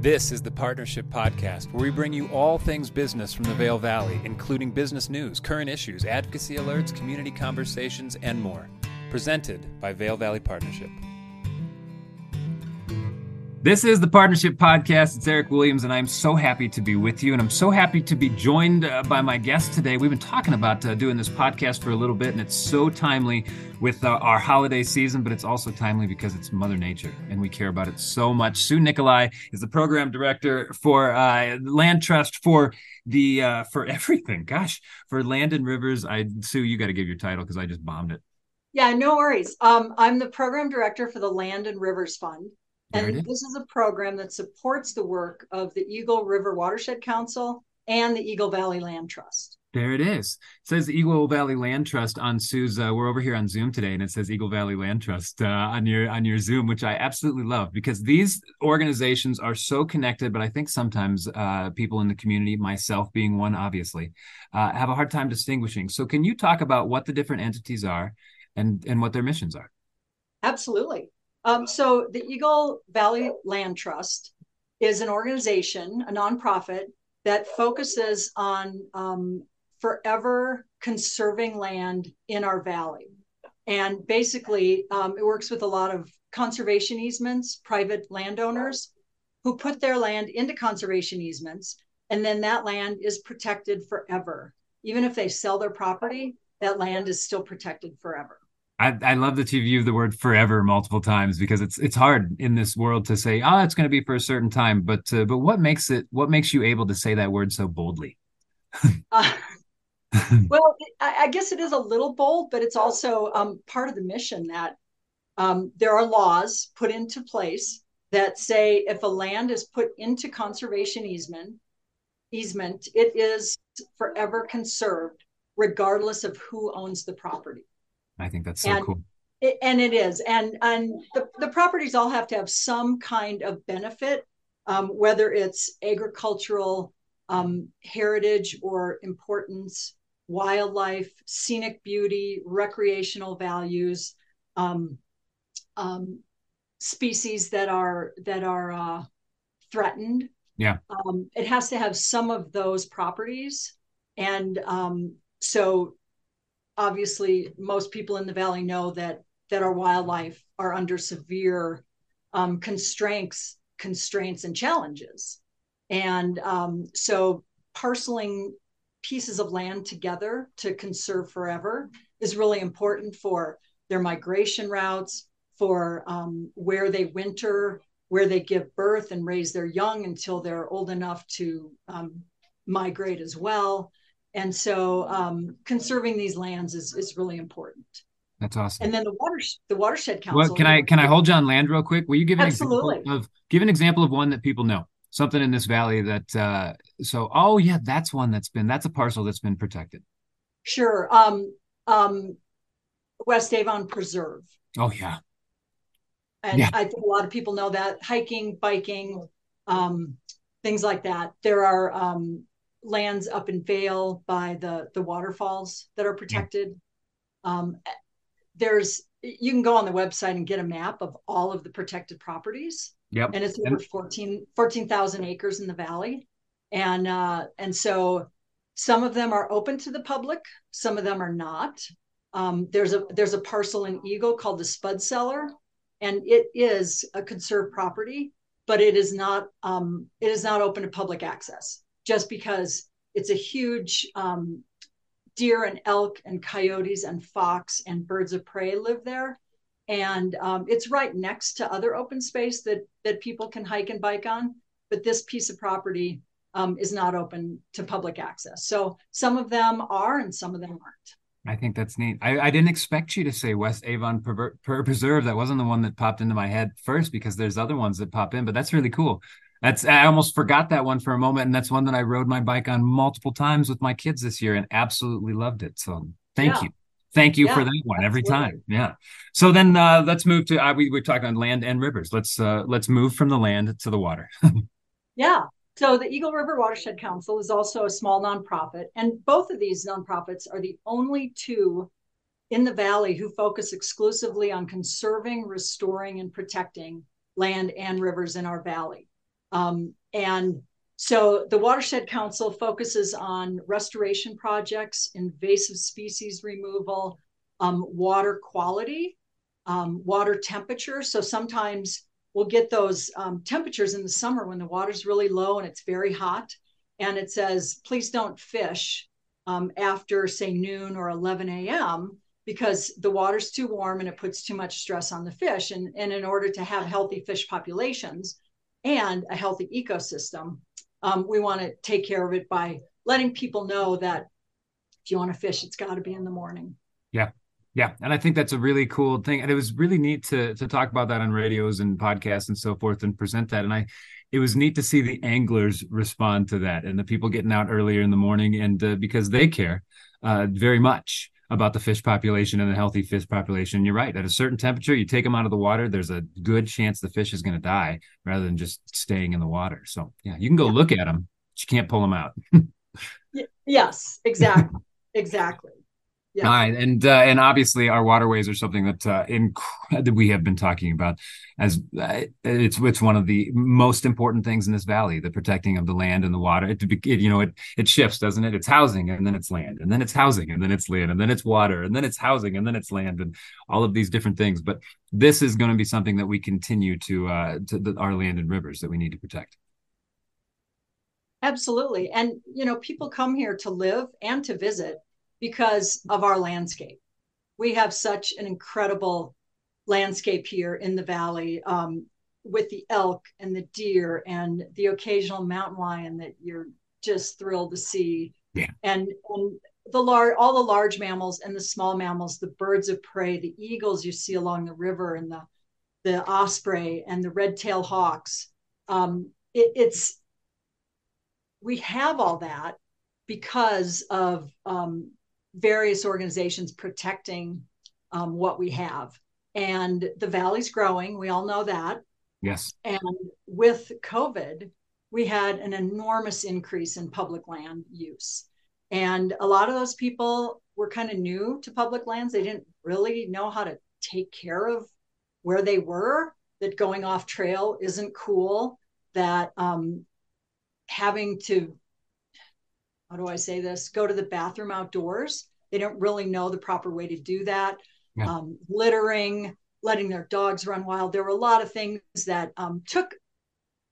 This is the Partnership Podcast, where we bring you all things business from the Vail Valley, including business news, current issues, advocacy alerts, community conversations, and more. Presented by Vail Valley Partnership. This is the Partnership Podcast. It's Erik Williams, and I'm so happy to be with you. And I'm so happy to be joined uh, by my guest today. We've been talking about uh, doing this podcast for a little bit, and it's so timely with uh, our holiday season, but it's also timely because it's Mother Nature, and we care about it so much. Sue Nikolai is the program director for uh, Land Trust for the uh, for everything. Gosh, for Land and Rivers. I Sue, you got to give your title because I just bombed it. Yeah, no worries. Um, I'm the program director for the Land and Rivers Fund. And this is a program that supports the work of the Eagle River Watershed Council and the Eagle Valley Land Trust. There it is. It says Eagle Valley Land Trust on Sue's. Uh, we're over here on Zoom today, and it says Eagle Valley Land Trust uh, on your on your Zoom, which I absolutely love because these organizations are so connected. But I think sometimes uh, people in the community, myself being one, obviously, uh, have a hard time distinguishing. So, can you talk about what the different entities are and and what their missions are? Absolutely. Um, so the Eagle Valley Land Trust is an organization, a nonprofit that focuses on um, forever conserving land in our valley. And basically, um, it works with a lot of conservation easements, private landowners who put their land into conservation easements, and then that land is protected forever. Even if they sell their property, that land is still protected forever. I, I love that you've used the word forever multiple times because it's it's hard in this world to say oh it's going to be for a certain time but uh, but what makes it what makes you able to say that word so boldly? Uh, well I, I, guess it is a little bold but it's also um, part of the mission that um, there are laws put into place that say if a land is put into conservation easement easement it is forever conserved regardless of who owns the property I think that's so and, cool. It, and it is, and and the, the properties all have to have some kind of benefit, um, whether it's agricultural um, heritage or importance, wildlife, scenic beauty, recreational values, um, um species that are that are uh, threatened. Yeah, um, it has to have some of those properties, and um, so obviously most people in the valley know that that our wildlife are under severe um, constraints constraints and challenges. And um, so parceling pieces of land together to conserve forever is really important for their migration routes for um, where they winter where they give birth and raise their young until they're old enough to um, migrate as well and so um, conserving these lands is, is really important. That's awesome. And then the water the watershed council. Well, can I can I hold you on land real quick? Will you give an Absolutely. example of give an example of one that people know? Something in this valley that uh so oh yeah, that's one that's been that's a parcel that's been protected. Sure. Um um West Avon Preserve. Oh yeah. And yeah. I think a lot of people know that hiking, biking, um, things like that. There are um, lands up in Vail by the the waterfalls that are protected. Um, there's you can go on the website and get a map of all of the protected properties. Yep. And it's over 14 14,000 acres in the valley. And uh, and so some of them are open to the public, some of them are not. Um, there's a there's a parcel in Eagle called the Spud Cellar, and it is a conserved property, but it is not um, it is not open to public access just because it's a huge um, deer and elk and coyotes and fox and birds of prey live there and um, it's right next to other open space that that people can hike and bike on but this piece of property um, is not open to public access so some of them are and some of them aren't I think that's neat. I, I didn't expect you to say West Avon per- Preserve. That wasn't the one that popped into my head first because there's other ones that pop in, but that's really cool. That's I almost forgot that one for a moment, and that's one that I rode my bike on multiple times with my kids this year and absolutely loved it. So thank yeah. you. Thank you yeah, for that one every time. Yeah. So then uh, let's move to uh, we we're talking on land and rivers. Let's uh, let's move from the land to the water. yeah. So the Eagle River Watershed Council is also a small nonprofit, and both of these nonprofits are the only two in the valley who focus exclusively on conserving, restoring, and protecting land and rivers in our valley. Um, and so the Watershed Council focuses on restoration projects, invasive species removal, um, water quality, um, water temperature. So sometimes we'll get those um, temperatures in the summer when the water's really low and it's very hot. And it says, please don't fish um, after, say, noon or 11 a.m. because the water's too warm and it puts too much stress on the fish. And, and in order to have healthy fish populations and a healthy ecosystem, um, we want to take care of it by letting people know that if you want to fish, it's got to be in the morning. Yeah. Yeah, and I think that's a really cool thing, and it was really neat to to talk about that on radios and podcasts and so forth, and present that. And I, it was neat to see the anglers respond to that, and the people getting out earlier in the morning, and uh, because they care uh, very much about the fish population and the healthy fish population. You're right. At a certain temperature, you take them out of the water. There's a good chance the fish is going to die rather than just staying in the water. So yeah, you can go yeah. look at them, but you can't pull them out. yes, exactly, exactly. Yeah. All right, and uh, and obviously our waterways are something that uh, inc- that we have been talking about as uh, it's it's one of the most important things in this valley, the protecting of the land and the water. It, it, you know it it shifts, doesn't it? It's housing and then it's land, and then it's housing and then it's land, and then it's water, and then it's housing and then it's land, and all of these different things. But this is going to be something that we continue to uh, to the, our land and rivers that we need to protect. Absolutely, and you know people come here to live and to visit because of our landscape. We have such an incredible landscape here in the valley um, with the elk and the deer and the occasional mountain lion that you're just thrilled to see. Yeah. And, and the large, all the large mammals and the small mammals, the birds of prey, the eagles you see along the river, and the the osprey and the red-tailed hawks. Um, it, it's we have all that because of um, various organizations protecting um, what we have. And the valley's growing. We all know that. Yes. And with COVID, we had an enormous increase in public land use. And a lot of those people were kind of new to public lands. They didn't really know how to take care of where they were, that going off trail isn't cool, that um, having to how do I say this? Go to the bathroom outdoors. They don't really know the proper way to do that. Yeah. Um, littering, letting their dogs run wild. There were a lot of things that um, took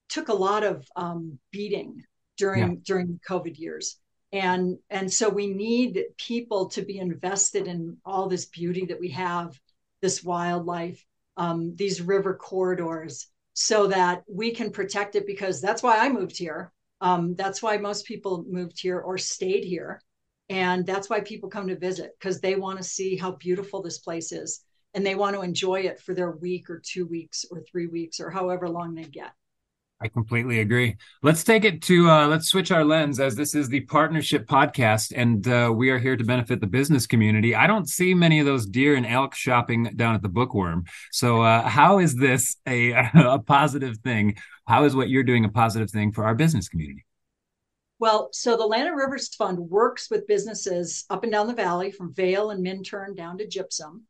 took a lot of um, beating during yeah. during the COVID years. And and so we need people to be invested in all this beauty that we have, this wildlife, um, these river corridors, so that we can protect it. Because that's why I moved here um, that's why most people moved here or stayed here. And that's why people come to visit because they want to see how beautiful this place is and they want to enjoy it for their week or two weeks or three weeks or however long they get. I completely agree. Let's take it to uh, let's switch our lens as this is the partnership podcast, and uh, we are here to benefit the business community. I don't see many of those deer and elk shopping down at the Bookworm. So, uh, how is this a, a positive thing? How is what you're doing a positive thing for our business community? Well, so the Land and Rivers Fund works with businesses up and down the valley, from Vail and Minturn down to Gypsum,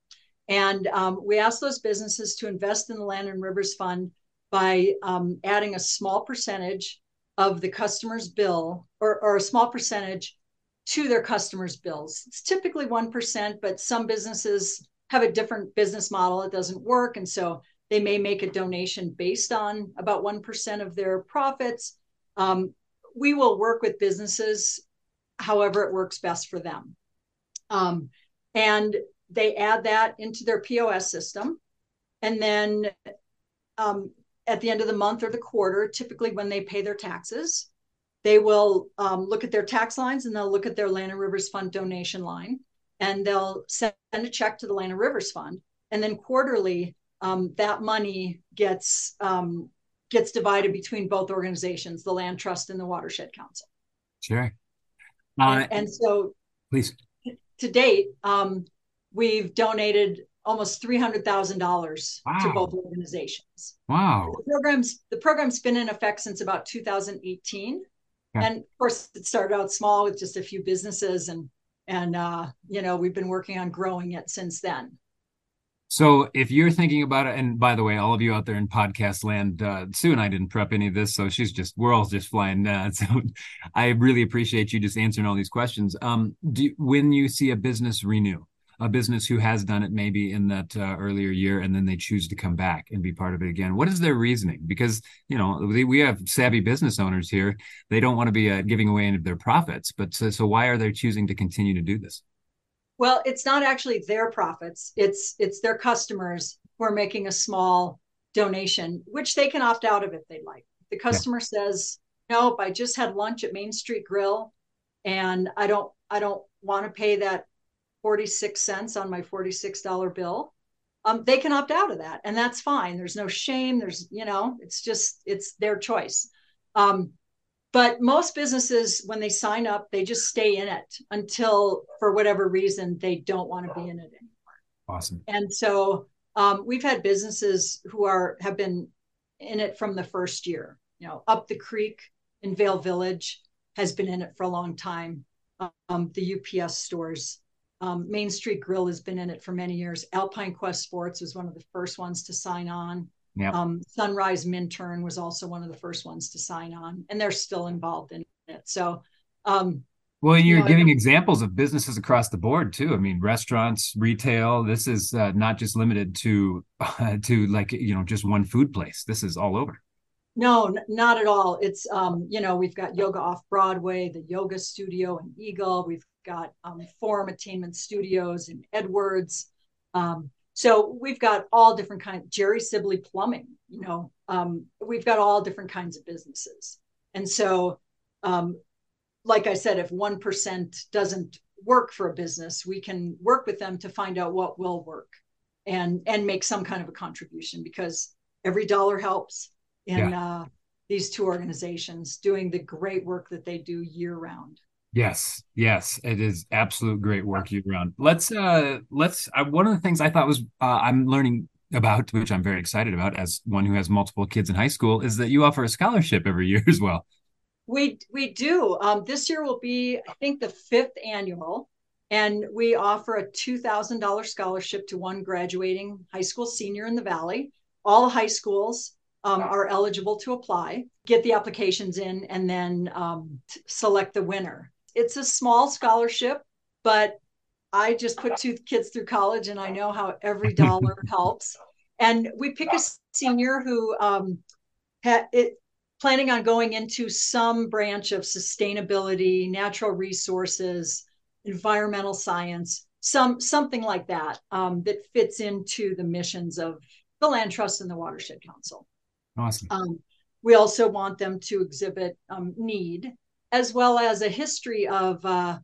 and um, we ask those businesses to invest in the Land and Rivers Fund by um, adding a small percentage of the customer's bill or, or a small percentage to their customers' bills. It's typically 1%, but some businesses have a different business model. It doesn't work. And so they may make a donation based on about 1% of their profits. Um, we will work with businesses however it works best for them. Um, and they add that into their POS system. And then um, at the end of the month or the quarter, typically when they pay their taxes, they will um, look at their tax lines and they'll look at their Land and Rivers Fund donation line and they'll send a check to the Land and Rivers Fund. And then quarterly, um, that money gets um, gets divided between both organizations, the Land Trust and the Watershed Council. Sure. Uh, and, and, so, please. To date, um, we've donated almost three hundred thousand wow. dollars to both organizations. Wow! The program's the program's been in effect since about 2018, yeah. and of course it started out small with just a few businesses, and and uh, you know we've been working on growing it since then. So if you're thinking about it, and by the way, all of you out there in podcast land, uh, Sue and I didn't prep any of this, so she's just we're all just flying. Uh, so I really appreciate you just answering all these questions. Um, do when you see a business renew, a business who has done it maybe in that uh, earlier year, and then they choose to come back and be part of it again, what is their reasoning? Because you know we, we have savvy business owners here; they don't want to be uh, giving away any of their profits, but so, so why are they choosing to continue to do this? Well, it's not actually their profits. It's it's their customers who are making a small donation, which they can opt out of if they like. The customer yeah. says, "Nope, I just had lunch at Main Street Grill, and I don't I don't want to pay that 46 cents on my $46 bill." Um, they can opt out of that, and that's fine. There's no shame. There's you know, it's just it's their choice. Um, but most businesses when they sign up they just stay in it until for whatever reason they don't want to be in it anymore. Awesome. And so um, we've had businesses who are have been in it from the first year. You know up the creek in Vail Village has been in it for a long time. Um, the ups stores. Um, main street grill has been in it for many years. Alpine quest sports was one of the first ones to sign on Yep. Um, Sunrise Minturn was also one of the first ones to sign on, and they're still involved in it. So, um, well, you're you know, giving examples of businesses across the board too. I mean, restaurants, retail. This is uh, not just limited to uh, to like you know just one food place. This is all over. No, n- not at all. It's um, you know we've got yoga off Broadway, the yoga studio in Eagle. We've got um, Forum Attainment Studios in Edwards. Um, so we've got all different kinds. Jerry Sibley Plumbing, you know, um, we've got all different kinds of businesses. And so, um, like I said, if one percent doesn't work for a business, we can work with them to find out what will work, and and make some kind of a contribution because every dollar helps in yeah. uh, these two organizations doing the great work that they do year round. Yes, yes, it is absolute great work year round. Let's uh let's uh, one of the things I thought was uh, I'm learning about, which I'm very excited about as one who has multiple kids in high school, is that you offer a scholarship every year as well. We we do. Um, this year will be, I think, the fifth annual, and we offer a two thousand dollars scholarship to one graduating high school senior in the Valley. All high schools um, are eligible to apply. Get the applications in, and then um, select the winner it's a small scholarship, but I just put two kids through college and I know how every dollar helps. And we pick a senior who um, had it planning on going into some branch of sustainability, natural resources, environmental science, some something like that um, that fits into the missions of the Land Trust and the Watershed Council. Awesome. Um, we also want them to exhibit um, need as well as a history of uh,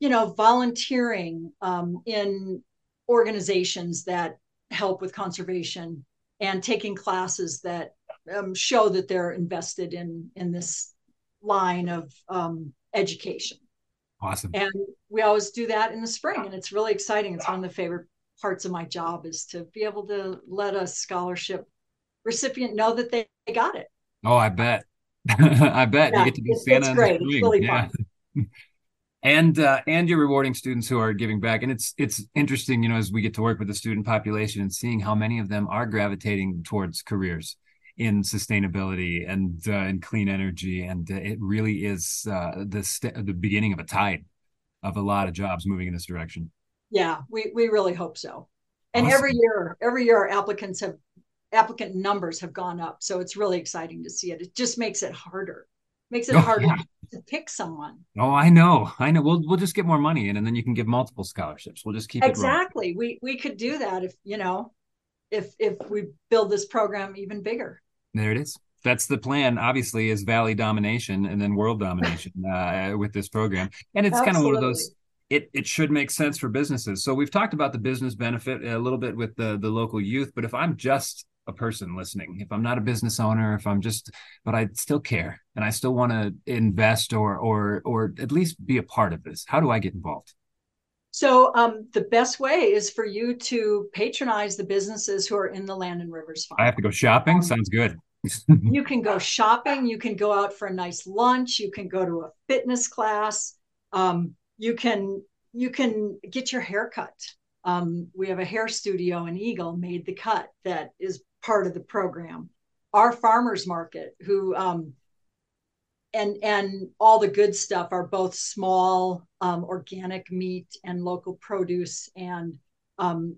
you know volunteering um, in organizations that help with conservation and taking classes that um, show that they're invested in in this line of um, education. Awesome. And we always do that in the spring, and it's really exciting. It's one of the favorite parts of my job is to be able to let a scholarship recipient know that they got it. Oh, I bet. I bet yeah, you get to be it's, Santa. It's great. It's really yeah. fun. and uh, and you're rewarding students who are giving back, and it's it's interesting, you know, as we get to work with the student population and seeing how many of them are gravitating towards careers in sustainability and uh, in clean energy, and uh, it really is uh, the st- the beginning of a tide of a lot of jobs moving in this direction. Yeah, we we really hope so. And awesome. every year, every year, our applicants have applicant numbers have gone up. So it's really exciting to see it. It just makes it harder, makes it oh, harder yeah. to pick someone. Oh, I know, I know. We'll we'll just get more money in, and then you can give multiple scholarships. We'll just keep it. exactly. We we could do that if you know, if if we build this program even bigger. There it is. That's the plan. Obviously, is Valley domination and then world domination uh, with this program, and it's kind of one of those it, it should make sense for businesses. So we've talked about the business benefit a little bit with the the local youth, but if I'm just a person listening. If i'm not a business owner if i'm just but i still care and i still want to invest or or or at least be a part of this. How do i get involved? So um, the best way is for you to patronize the businesses who are in the land and rivers fund. I have to go shopping? Um, sounds good. you can go shopping you can go out for a nice lunch you can go to a fitness class um, you can you can get your hair cut Um, we have a hair studio in Eagle made the cut that is part of the program. Our farmers market, who um, and and all the good stuff are both small um, organic meat and local produce and um,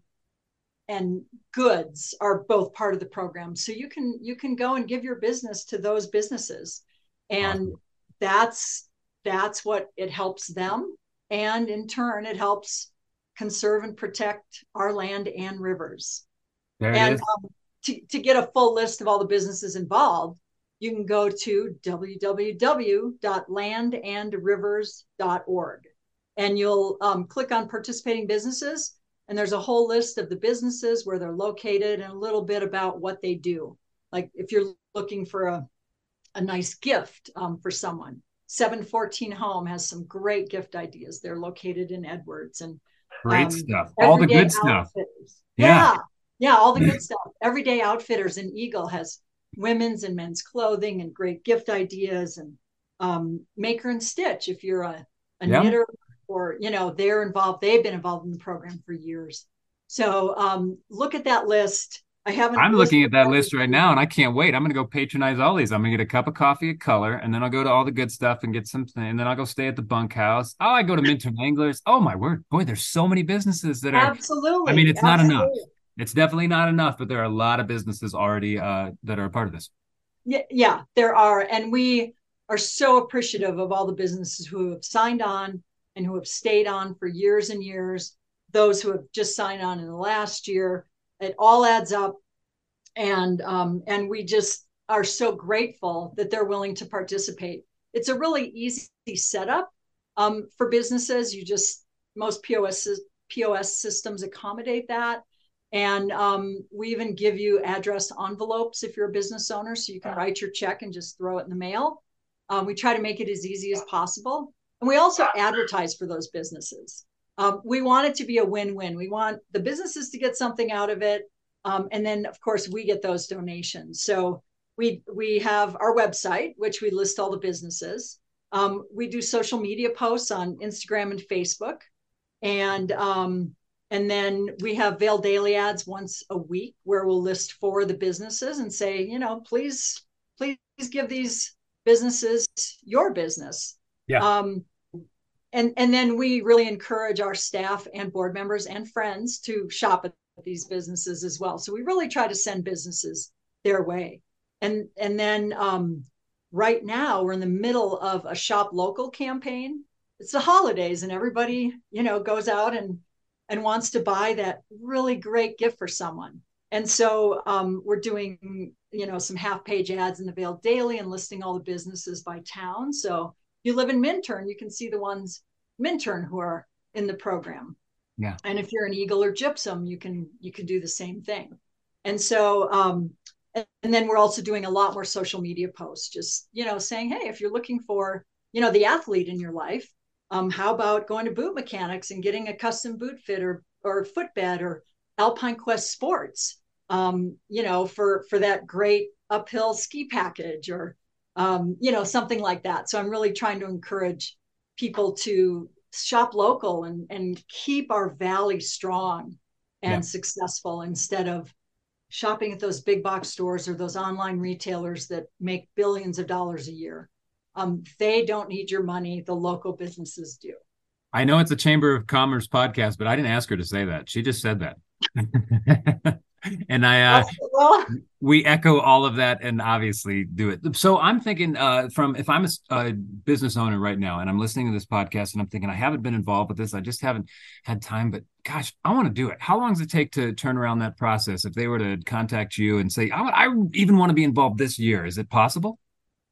and goods are both part of the program so you can you can go and give your business to those businesses and awesome. that's that's what it helps them and in turn it helps conserve and protect our land and rivers. There and um, to, to get a full list of all the businesses involved you can go to www.landandrivers.org and you'll um, click on participating businesses and there's a whole list of the businesses where they're located and a little bit about what they do. Like if you're looking for a, a nice gift um, for someone 714 home has some great gift ideas. They're located in edwards and great um, stuff. all the good stuff. yeah. yeah. Yeah all the good stuff. Everyday outfitters in eagle has women's and men's clothing and great gift ideas and um, maker and stitch if you're a, a yeah. knitter or you know they're involved they've been involved in the program for years. So um, look at that list i haven't i'm looking at that list right now and i can't wait. I'm going to go patronize all these. I'm going to get a cup of coffee a color and then i'll go to all the good stuff and get something and then i'll go stay at the bunkhouse. Oh i go to minturn anglers oh my word. Boy there's so many businesses that are absolutely. i mean it's absolutely. not enough. It's definitely not enough, but there are a lot of businesses already uh, that are a part of this. Yeah, yeah, there are, and we are so appreciative of all the businesses who have signed on and who have stayed on for years and years. Those who have just signed on in the last year, it all adds up, and um, and we just are so grateful that they're willing to participate. It's a really easy setup um, for businesses. You just most POS POS systems accommodate that and um, we even give you address envelopes if you're a business owner, so you can write your check and just throw it in the mail. Um, we try to make it as easy as possible. And we also advertise for those businesses. Um, we want it to be a win win. We want the businesses to get something out of it. Um, and then, of course, we get those donations. So we, we have our website, which we list all the businesses. Um, we do social media posts on Instagram and Facebook. And um, and then we have Vail Daily ads once a week where we'll list for the businesses and say, you know, please, please give these businesses your business. Yeah. Um, and and then we really encourage our staff and board members and friends to shop at these businesses as well. So we really try to send businesses their way. And and then um, right now we're in the middle of a shop local campaign. It's the holidays and everybody, you know, goes out and and wants to buy that really great gift for someone. And so um, we're doing, you know, some half page ads in the Vail Daily and listing all the businesses by town. So you live in Minturn, you can see the ones Minturn who are in the program. Yeah. And if you're an Eagle or Gypsum, you can you can do the same thing. And so um, and, and then we're also doing a lot more social media posts, just you know, saying, hey, if you're looking for, you know, the athlete in your life, um, how about going to boot mechanics and getting a custom boot fit or or footbed or Alpine Quest Sports, um, you know, for for that great uphill ski package or um, you know something like that. So I'm really trying to encourage people to shop local and and keep our valley strong and yeah. successful instead of shopping at those big box stores or those online retailers that make billions of dollars a year. Um, they don't need your money. The local businesses do. I know it's a Chamber of Commerce podcast, but I didn't ask her to say that. She just said that. and I, uh, well, we echo all of that and obviously do it. So I'm thinking, uh, from if I'm a, a, business owner right now and I'm listening to this podcast and I'm thinking I haven't been involved with this, I just haven't had time. But gosh, I want to do it. How long does it take to turn around that process? If they were to contact you and say, I, I even want to be involved this year, is it possible?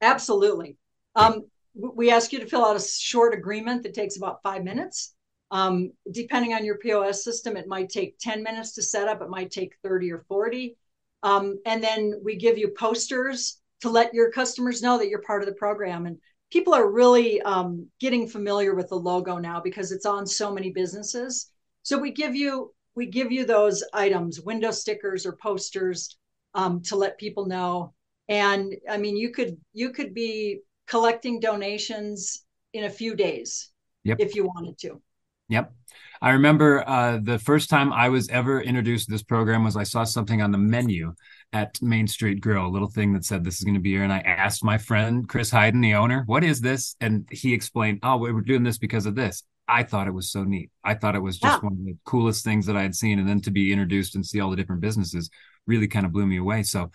Absolutely. Um, we ask you to fill out a short agreement that takes about five minutes. Um, depending on your POS system, it might take 10 minutes to set up, it might take 30 or 40. Um, and then we give you posters to let your customers know that you're part of the program. And people are really um, getting familiar with the logo now because it's on so many businesses. So we give you we give you those items, window stickers or posters, um, to let people know. And I mean, you could you could be collecting donations in a few days yep. if you wanted to. Yep. I remember uh, the first time I was ever introduced to this program was I saw something on the menu at Main Street Grill, a little thing that said this is going to be here. And I asked my friend Chris Hayden, the owner, what is this? And he explained, oh, we were doing this because of this. I thought it was so neat. I thought it was just one of the coolest things that I had seen. And then to be introduced and see all the different businesses really kind of blew me away. So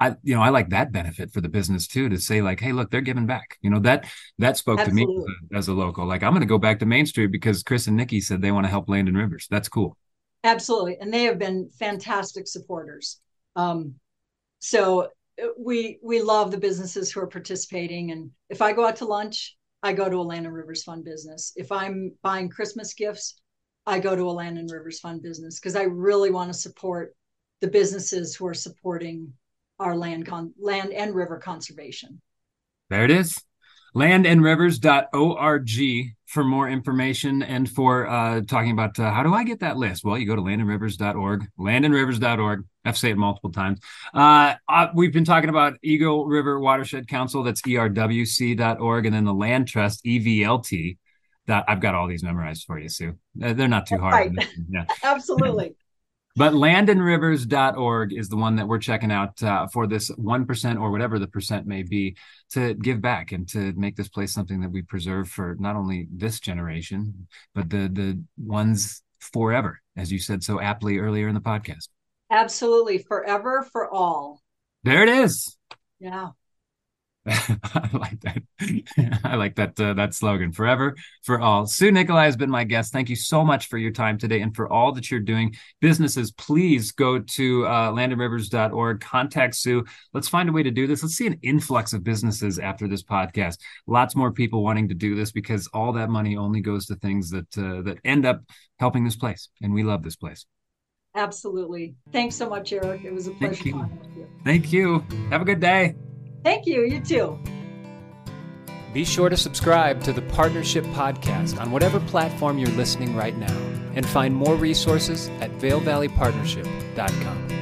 I, you know, I like that benefit for the business too, to say like, Hey, look, they're giving back, you know, that, that spoke Absolutely. to me as a, as a, local, like I'm going to go back to Main Street because Chris and Nikki said they want to help Land and Rivers. That's cool. Absolutely. And they have been fantastic supporters. Um, so uh, we, we love the businesses who are participating. And if I go out to lunch, I go to a Land and Rivers Fund business. If I'm buying Christmas gifts, I go to a Land and Rivers Fund business because I really want to support the businesses who are supporting our land con- land and river conservation. There it is. Landandrivers.org for more information and for uh, talking about uh, how do I get that list? Well, you go to landandrivers.org, landandrivers.org. I've said it multiple times. Uh, uh, we've been talking about Eagle River Watershed Council, that's erwc.org, and then the Land Trust, EVLT. That I've got all these memorized for you, Sue. They're not too hard. Right. Yeah. Absolutely. But landandrivers.org is the one that we're checking out uh, for this 1% or whatever the percent may be to give back and to make this place something that we preserve for not only this generation, but the, the ones forever, as you said so aptly earlier in the podcast. Absolutely. Forever for all. There it is. Yeah. I like that. I like that uh, that slogan. Forever for all. Sue Nikolai has been my guest. Thank you so much for your time today and for all that you're doing. Businesses, please go to uh, landandrivers.org. Contact Sue. Let's find a way to do this. Let's see an influx of businesses after this podcast. Lots more people wanting to do this because all that money only goes to things that uh, that end up helping this place, and we love this place. Absolutely. Thanks so much, Erik. It was a pleasure. Thank you. Thank you. Have a good day. Thank you. You too. Be sure to subscribe to the Partnership Podcast on whatever platform you're listening right now and find more resources at VailValleyPartnership.com.